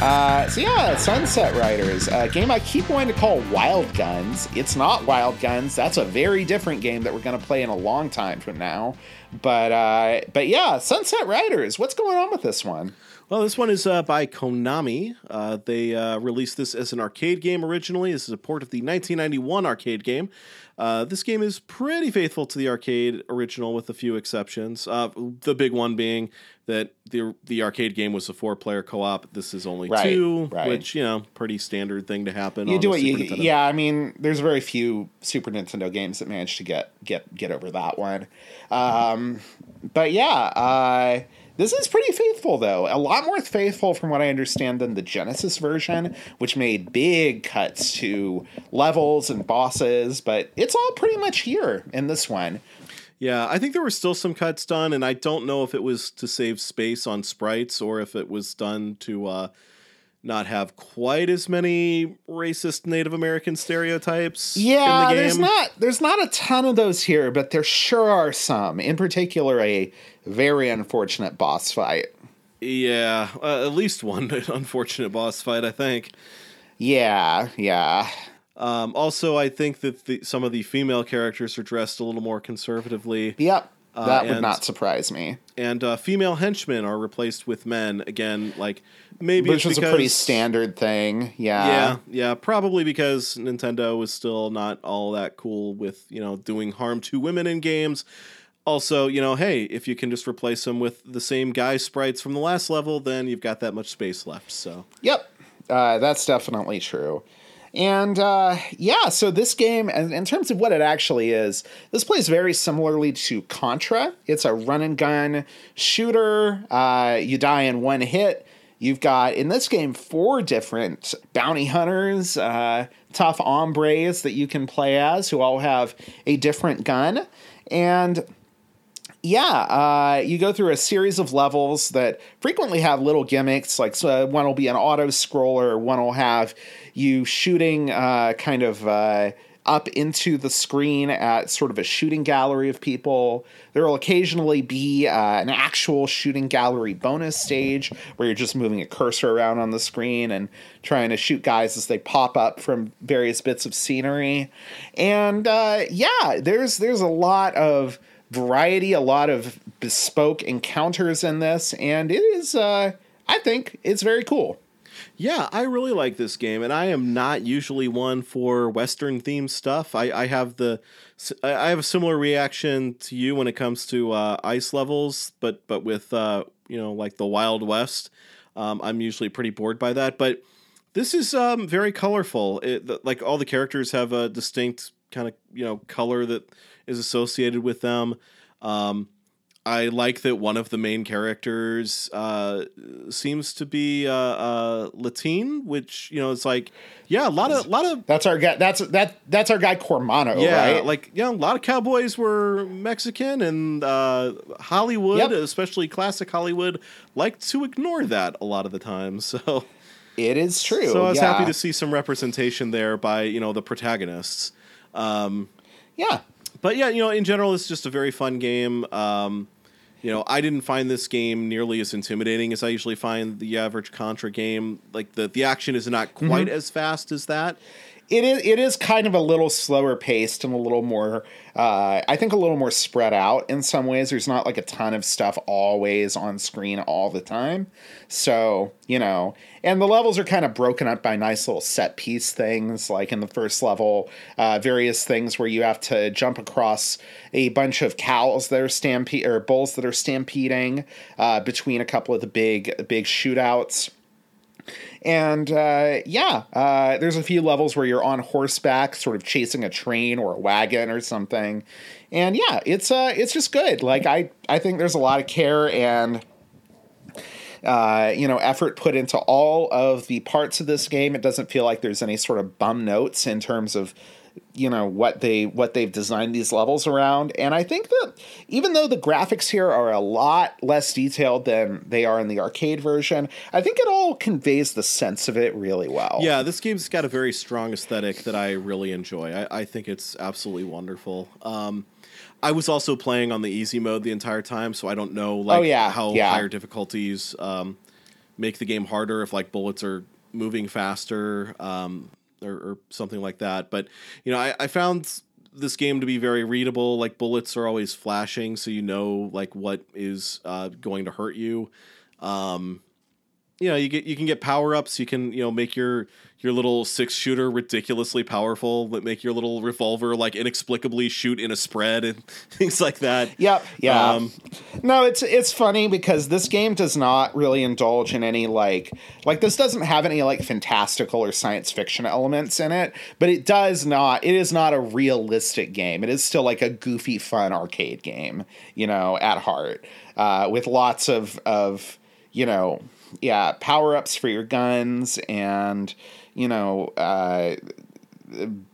Uh, so yeah, Sunset Riders, a game I keep wanting to call Wild Guns. It's not Wild Guns. That's a very different game that we're going to play in a long time from now. But uh, but yeah, Sunset Riders. What's going on with this one? Well, this one is uh, by Konami. Uh, they uh, released this as an arcade game originally. This is a port of the 1991 arcade game. Uh, this game is pretty faithful to the arcade original, with a few exceptions. Uh, the big one being that the the arcade game was a four player co op. This is only Right, two, right. which you know, pretty standard thing to happen. You on do it. You, Nintendo. yeah, I mean, there's very few Super Nintendo games that manage to get get get over that one. Um, but yeah, uh, this is pretty faithful though. A lot more faithful, from what I understand, than the Genesis version, which made big cuts to levels and bosses. But it's all pretty much here in this one. Yeah, I think there were still some cuts done, and I don't know if it was to save space on sprites or if it was done to uh, not have quite as many racist Native American stereotypes. Yeah, in the game. there's not there's not a ton of those here, but there sure are some. In particular, a very unfortunate boss fight. Yeah, uh, at least one unfortunate boss fight, I think. Yeah, yeah. Um, also, I think that the, some of the female characters are dressed a little more conservatively, Yep. That would and- not surprise me. and uh, female henchmen are replaced with men again. Like maybe Which it's was a pretty standard thing. Yeah. Yeah, yeah, probably because Nintendo was still not all that cool with, you know, doing harm to women in games. Also, you know, hey, if you can just replace them with the same guy sprites from the last level, then you've got that much space left. So, Yep. Uh, that's definitely true. And uh, yeah, so this game, and in terms of what it actually is, this plays very similarly to Contra. It's a run and gun shooter. Uh, you die in one hit. You've got, in this game, four different bounty hunters, uh, tough hombres that you can play as who all have a different gun. And yeah, uh, you go through a series of levels that frequently have little gimmicks. Like so one will be an auto scroller, one will have you shooting uh, kind of uh, up into the screen at sort of a shooting gallery of people. There will occasionally be uh, an actual shooting gallery bonus stage where you're just moving a cursor around on the screen and trying to shoot guys as they pop up from various bits of scenery. And uh, yeah, there's there's a lot of variety, a lot of bespoke encounters in this, and it is, uh, I think, it's very cool. Yeah, I really like this game, and I am not usually one for Western themed stuff. I, I have the, I have a similar reaction to you when it comes to uh, ice levels, but but with uh, you know like the Wild West, um, I'm usually pretty bored by that. But this is um, very colorful. It, like all the characters have a distinct kind of you know color that is associated with them. Um, I like that one of the main characters uh, seems to be uh, uh, Latin, which you know it's like yeah, a lot of lot of That's our guy. That's that. That's our guy Cormano, yeah, right? like you know, a lot of cowboys were Mexican, and uh, Hollywood, Yep. especially classic Hollywood, liked to ignore that a lot of the time. So. it is true. So I was yeah. happy to see some representation there by you know the protagonists. Um, Yeah, but yeah, you know, in general, it's just a very fun game. Um, you know, I didn't find this game nearly as intimidating as I usually find the average Contra game. Like the the action is not mm-hmm. quite as fast as that. It is. It is kind of a little slower paced and a little more. Uh, I think a little more spread out in some ways. There's not like a ton of stuff always on screen all the time. So you know, and the levels are kind of broken up by nice little set piece things. Like in the first level, uh, various things where you have to jump across a bunch of cows that are stampede or bulls that are stampeding uh, between a couple of the big big shootouts. And uh, yeah, uh, there's a few levels where you're on horseback, sort of chasing a train or a wagon or something. And yeah, it's uh, it's just good. Like I, I think there's a lot of care and uh, you know effort put into all of the parts of this game. It doesn't feel like there's any sort of bum notes in terms of you know what they what they've designed these levels around and i think that even though the graphics here are a lot less detailed than they are in the arcade version i think it all conveys the sense of it really well Yeah, this game's got a very strong aesthetic that I really enjoy. I, I think it's absolutely wonderful. Um, I was also playing on the easy mode the entire time, so I don't know like Oh, yeah, how yeah. higher difficulties um, make the game harder if like bullets are moving faster um, or, or something like that. But you know, I, I found this game to be very readable. Like bullets are always flashing, so you know like what is uh, going to hurt you. Um, you know, you get you can get power ups. You can you know make your your little six shooter ridiculously powerful. That make your little revolver like inexplicably shoot in a spread and things like that. Yep. Yeah. Um, no, it's it's funny because this game does not really indulge in any like like this doesn't have any like fantastical or science fiction elements in it, but it does not. It is not a realistic game. It is still like a goofy, fun arcade game. You know, at heart, uh, with lots of of you know yeah, power ups for your guns and you know uh,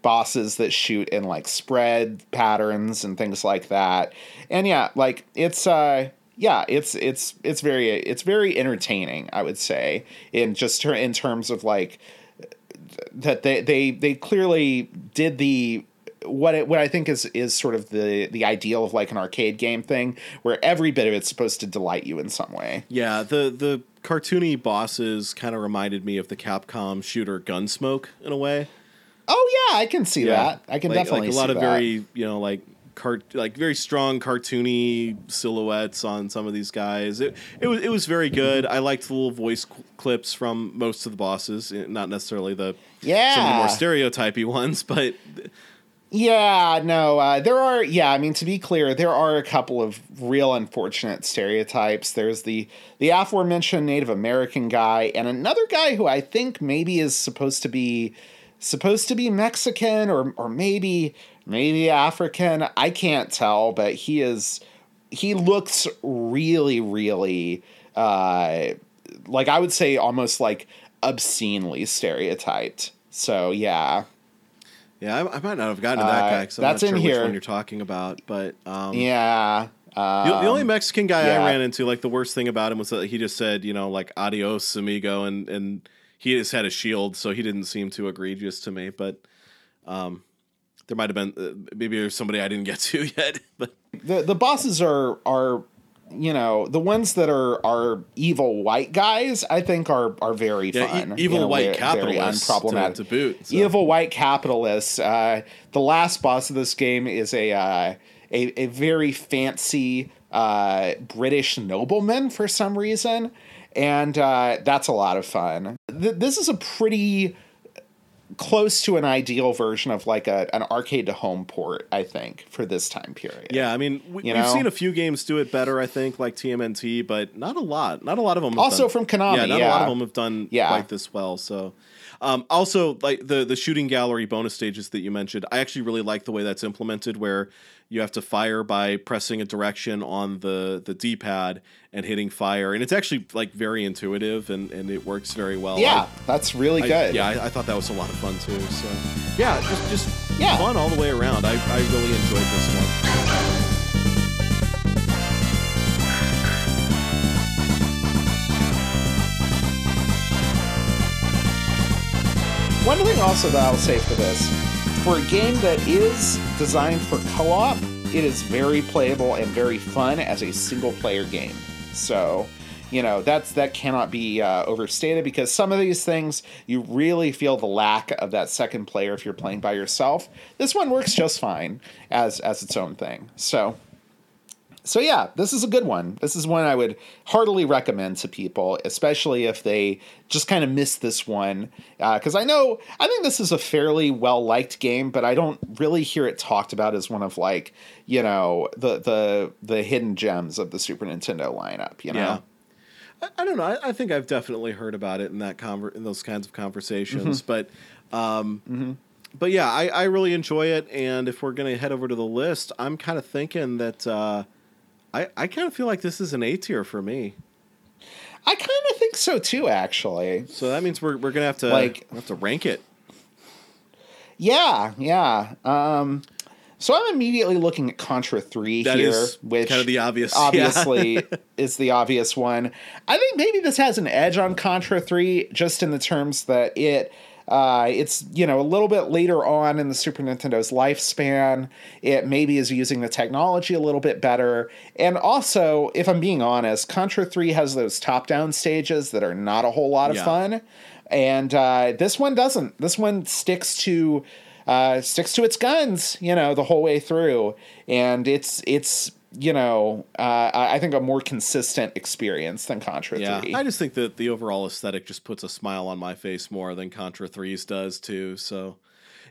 bosses that shoot in like spread patterns and things like that. And yeah, like it's uh yeah, it's it's it's very it's very entertaining, I would say, in just ter- in terms of like that they they they clearly did the what it, what I think is is sort of the the ideal of like an arcade game thing where every bit of it's supposed to delight you in some way. Yeah, the the cartoony bosses kind of reminded me of the Capcom shooter Gunsmoke in a way. Oh yeah, I can see yeah. that. I can like, definitely like a lot of that. very you know like cart like very strong cartoony silhouettes on some of these guys. It it was it was very good. I liked the little voice clips from most of the bosses, eh, not necessarily the yeah some of the more stereotypy ones, but yeah, no, uh, there are. Yeah, I mean to be clear, there are a couple of real unfortunate stereotypes. There's the the aforementioned Native American guy, and another guy who I think maybe is supposed to be supposed to be Mexican or or maybe maybe African. I can't tell, but he is. He looks really, really uh, like I would say almost like obscenely stereotyped. So yeah. Yeah, I, I, might not have gotten to that uh, guy because I'm that's not sure in which here. one you're talking about. But um, yeah, um, the, the, only um, Mexican guy yeah. I ran into, like the worst thing about him was that he just said, you know, like "adios, amigo," and and he just had a shield, so he didn't seem too egregious to me. But um, there might have been uh, maybe there's somebody I didn't get to yet. but the the bosses are are you know the ones that are are evil white guys i think are are very yeah, fun e- evil you know, white capitalists unproblematic to, to boot so. evil white capitalists uh, the last boss of this game is a uh, a, a very fancy uh, british nobleman for some reason and uh, that's a lot of fun Th- this is a pretty close to an ideal version of like a, an arcade to home port, I think, for this time period. Yeah, I mean, we, have seen a few games do it better, I think, like TMNT, but not a lot. Not a lot of them. Also done, from Konami, yeah, not yeah. a lot of them have done yeah. quite this well. So, um, also like the the shooting gallery bonus stages that you mentioned, I actually really like the way that's implemented, where you have to fire by pressing a direction on the the D-pad and hitting fire, and it's actually like very intuitive and and it works very well. Yeah, I, that's really I, good. yeah, I, I, thought that was a lot of fun too. So yeah, just just yeah. fun all the way around. I I really enjoyed this one. One thing also that I'll say for this for a game that is designed for co op, it is very playable and very fun as a single player game. So, you know that's that cannot be uh, overstated because some of these things you really feel the lack of that second player if you're playing by yourself. This one works just fine as as its own thing. So so yeah, this is a good one. This is one I would heartily recommend to people, especially if they just kind of miss this one. Because uh, I know I think this is a fairly well liked game, but I don't really hear it talked about as one of like you know the the the hidden gems of the Super Nintendo lineup. You know. Yeah. I, I don't know. I, I, think I've definitely heard about it in that conver- in those kinds of conversations, mm-hmm. but um, mm-hmm. but yeah, I, I really enjoy it. And if we're gonna head over to the list, I'm kind of thinking that. Uh, I, I kind of feel like this is an A tier for me. I kind of think so too, actually. So that means we're, we're gonna have to like have to rank it. Yeah, yeah. Um, so I'm immediately looking at Contra Three that here, which kind of the obvious, obviously yeah. is the obvious one. I think maybe this has an edge on Contra Three, just in the terms that it Uh, it's you know a little bit later on in the Super Nintendo's lifespan. It maybe is using the technology a little bit better, and also, if I'm being honest, Contra Three has those top-down stages that are not a whole lot of Yeah. fun, and uh, this one doesn't. This one sticks to uh, sticks to its guns, you know, the whole way through, and it's it's you know uh, I I think a more consistent experience than Contra Yeah, Three. I just think that the overall aesthetic just puts a smile on my face more than Contra 3's does too. So,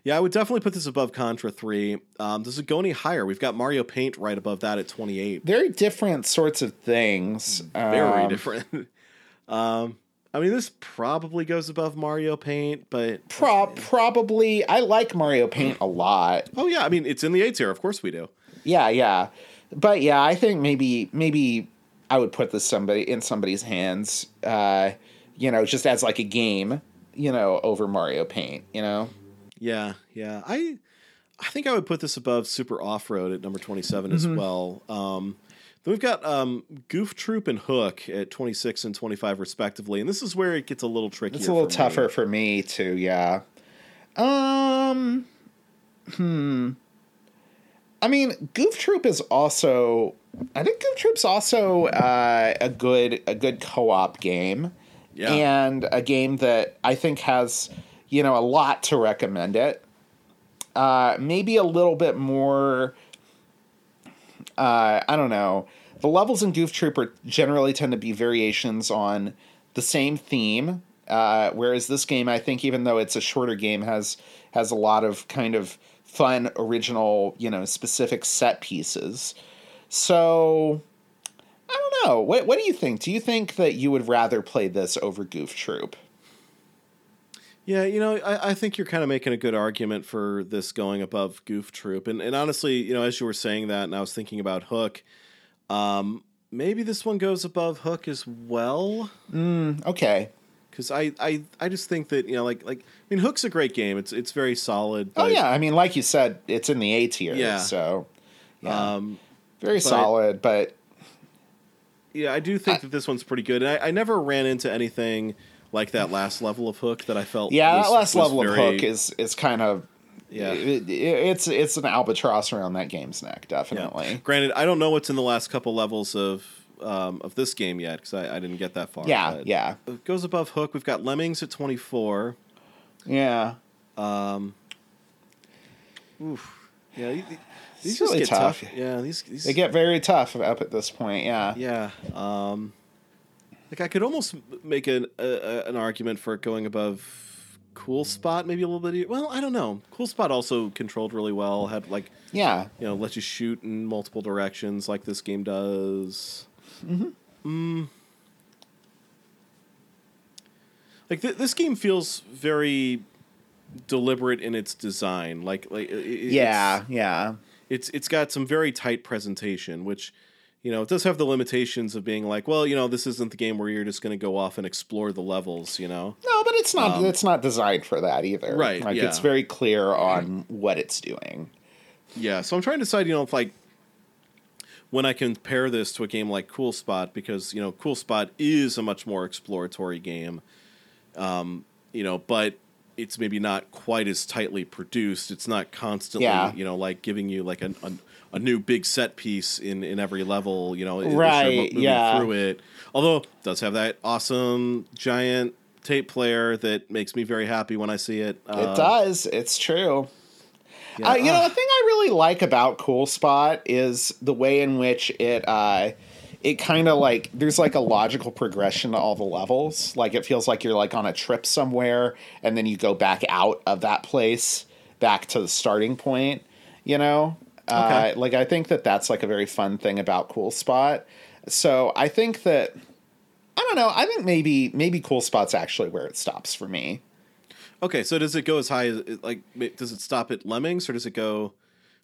yeah, I would definitely put this above Contra 3. Um, does it go any higher? We've got Mario Paint right above that at 28. Very different sorts of things. Very Um, different. um, I mean, this probably goes above Mario Paint, but Pro- probably, I like Mario Paint a lot. oh yeah, I mean, it's in the A tier. Of course we do. Yeah, yeah, but yeah, I think maybe maybe I would put this somebody in somebody's hands. Uh, you know, just as like a game. You know, over Mario Paint. You know. Yeah, yeah. I I think I would put this above Super Off Road at number 27 as well. Um, then we've got um, Goof Troop and Hook at 26 and 25 respectively, and this is where it gets a little tricky. It's a little tougher for me too. Yeah. Um. Hmm. I mean, Goof Troop is also. I think Goof Troop's also uh, a good a good co-op game, Yeah. and a game that I think has you know a lot to recommend it. Uh, maybe a little bit more. Uh, I don't know. The levels in Goof Troop are generally tend to be variations on the same theme. Uh, whereas this game, I think, even though it's a shorter game, has has a lot of kind of fun, original, you know, specific set pieces. So I don't know. What what do you think? Do you think that you would rather play this over Goof Troop? Yeah, you know, I, I think you're kind of making a good argument for this going above Goof Troop. And, and honestly, you know, as you were saying that, and I was thinking about Hook, um, maybe this one goes above Hook as well. Okay. Because I, I, I just think that, you know, like, like, I mean, Hook's a great game. It's, it's very solid. Oh yeah, I mean, like you said, it's in the A tier. Yeah. So yeah, Um, very solid. But Yeah, I do think that this one's pretty good. And I, I never ran into anything like that last level of Hook that I felt. yeah, was- that last level of Hook is is kind of Yeah. it- it- it's it's an albatross around that game's neck, Yeah. definitely. Granted, I don't know what's in the last couple levels of um, of this game yet because I, I didn't get that far. Yeah, but yeah, It goes above Hook. We've got Lemmings at twenty four. yeah. Um, oof. Yeah, these, these really get tough. tough. Yeah, these, these They get very tough up at this point. Yeah, Yeah. Um, like I could almost make an an argument for going above Cool Spot, maybe a little bit. Well, I don't know. Cool Spot also controlled really well. Had like yeah. you know let you shoot in multiple directions like this game does. Mm. Like th- this game feels very deliberate in its design. Like like it- Yeah, it's- yeah. it's it's got some very tight presentation, which you know it does have the limitations of being like, well, you know, this isn't the game where you're just going to go off and explore the levels, you know. No, but it's not. it's not designed for that either. Um, Right, Like yeah. it's very clear on what it's doing. Yeah, so I'm trying to decide, you know, if like when I compare this to a game like Cool Spot, because you know, Cool Spot is a much more exploratory game, um, you know, but it's maybe not quite as tightly produced. It's not constantly, Yeah. you know, like giving you like a, a a new big set piece in in every level. You know, Right, moving yeah. through it. Although it does have that awesome giant tape player that makes me very happy when I see it. It Uh, does. It's true. Yeah, uh, you know, the thing I really like about Cool Spot is the way in which it uh, it kind of like there's like a logical progression to all the levels. Like it feels like you're like on a trip somewhere, and then you go back out of that place back to the starting point. You know, Okay. uh, like I think that that's like a very fun thing about Cool Spot. So I think that I don't know. I think maybe maybe Cool Spot's actually where it stops for me. Okay, so does it go as high as like does it stop at Lemmings or does it go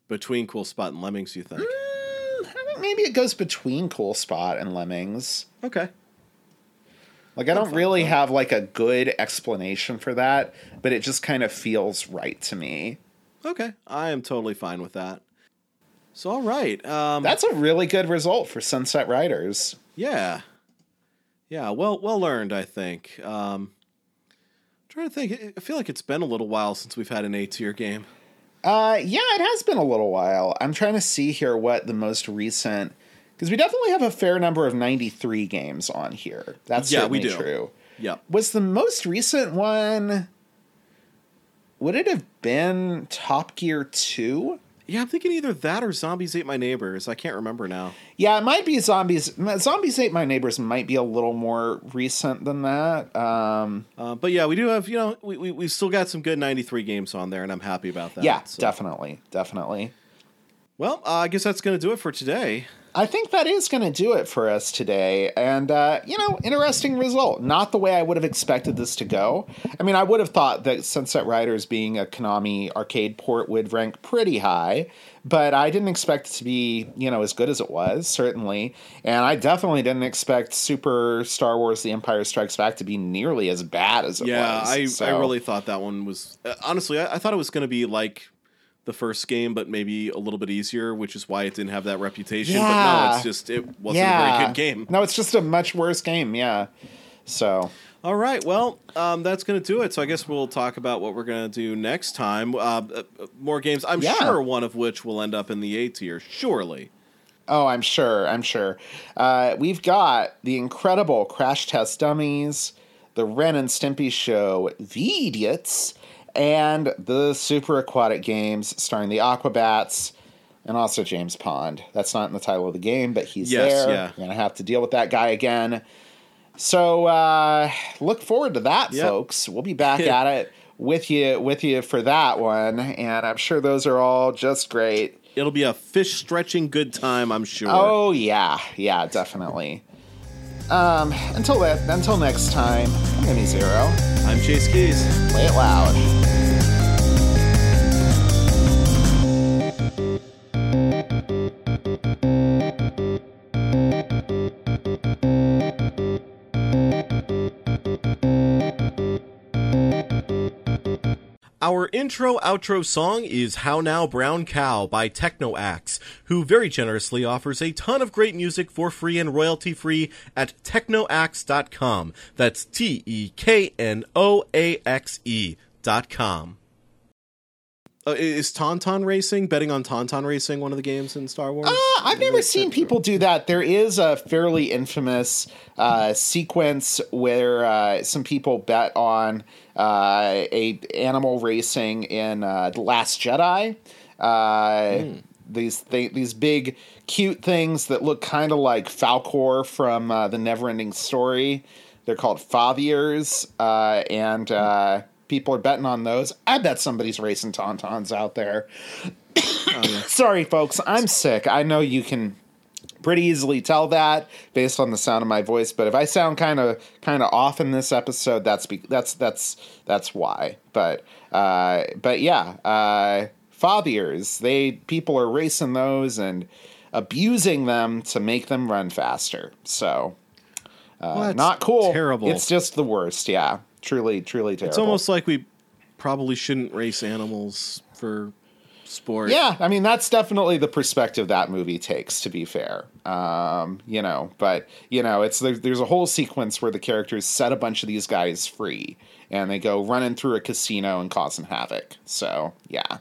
between Cool Spot and Lemmings? You think? Mm, I think maybe it goes between Cool Spot and Lemmings. Okay. Like I don't really have like a good explanation for that, but it just kind of feels right to me. Okay, I am totally fine with that. So all right, um, That's a really good result for Sunset Riders. yeah, yeah. Well, well learned. I think. Um, trying to think. I feel like it's been a little while since we've had an A tier game. Uh, yeah, it has been a little while. I'm trying to see here what the most recent because we definitely have a fair number of 93 games on here. That's Yeah, we do. true. Yeah. Was the most recent one? Would it have been Top Gear 2? Yeah, I'm thinking either that or Zombies Ate My Neighbors. I can't remember now. Yeah, it might be Zombies. Zombies Ate My Neighbors might be a little more recent than that. Um, Uh, but yeah, we do have, you know, we, we, we've still got some good 93 games on there, and I'm happy about that. yeah, So- definitely. Definitely. Well, uh, I guess that's going to do it for today. I think that is going to do it for us today. And, uh, you know, interesting result. Not the way I would have expected this to go. I mean, I would have thought that Sunset Riders being a Konami arcade port would rank pretty high, but I didn't expect it to be, you know, as good as it was, certainly. And I definitely didn't expect Super Star Wars The Empire Strikes Back to be nearly as bad as it Yeah, was. I, I So- really thought that one was. Uh, honestly, I, I thought it was going to be like the first game, but maybe a little bit easier, which is why it didn't have that reputation. But no, it's just, it wasn't a very good game. No, it's just a much worse game, yeah. So. All right. Well, um, that's going to do it. So I guess we'll talk about what we're going to do next time. Uh, uh, more games. I'm Yeah. sure one of which will end up in the A tier. Surely. Oh, I'm sure. I'm sure. Uh, we've got the incredible Crash Test Dummies, the Ren and Stimpy Show, Veediots, and the Super Aquatic Games starring the Aquabats and also James Pond. That's not in the title of the game, but he's Yes, there. yeah. We're going to have to deal with that guy again. So uh, look forward to that, Yep. folks. We'll be back at it with you with you for that one, and I'm sure those are all just great. It'll be a fish stretching good time, I'm sure. Oh yeah, yeah, definitely. Um, until that, until next time, I'm Amy Zero. I'm Chase Keys. Play it loud. Our intro outro song is How Now Brown Cow by Teknoaxe, who very generously offers a ton of great music for free and royalty free at teknoaxe.com. That's T E K N O A X dot com. Uh, is Tauntaun Racing, betting on Tauntaun Racing, one of the games in Star Wars? Uh, I've never seen people do that. There is a fairly infamous uh, sequence where uh, some people bet on uh, a animal racing in uh, The Last Jedi. Uh, These th- these big cute things that look kind of like Falkor from uh, the Neverending Story. They're called fathiers, uh, and uh, people are betting on those. I bet somebody's racing tauntauns out there. Sorry, folks. I'm sick. I know you can pretty easily tell that based on the sound of my voice. But if I sound kind of kind of off in this episode, that's be- that's that's that's why. But uh, but yeah, uh, fathiers. They people are racing those and abusing them to make them run faster. So uh, Well, not cool. terrible. It's just the worst. Yeah, truly, truly terrible. It's almost like we probably shouldn't race animals for sport. Yeah, I mean that's definitely the perspective that movie takes. To be fair, um, you know, but you know, it's there, there's a whole sequence where the characters set a bunch of these guys free, and they go running through a casino and causing havoc. So yeah,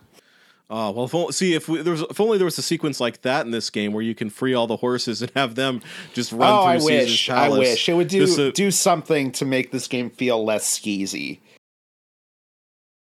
Oh well, if only, see if we, there was if only there was a sequence like that in this game where you can free all the horses and have them just run oh, through I Caesar's wish, I wish. It would do Just uh, to- do something to make this game feel less skeezy.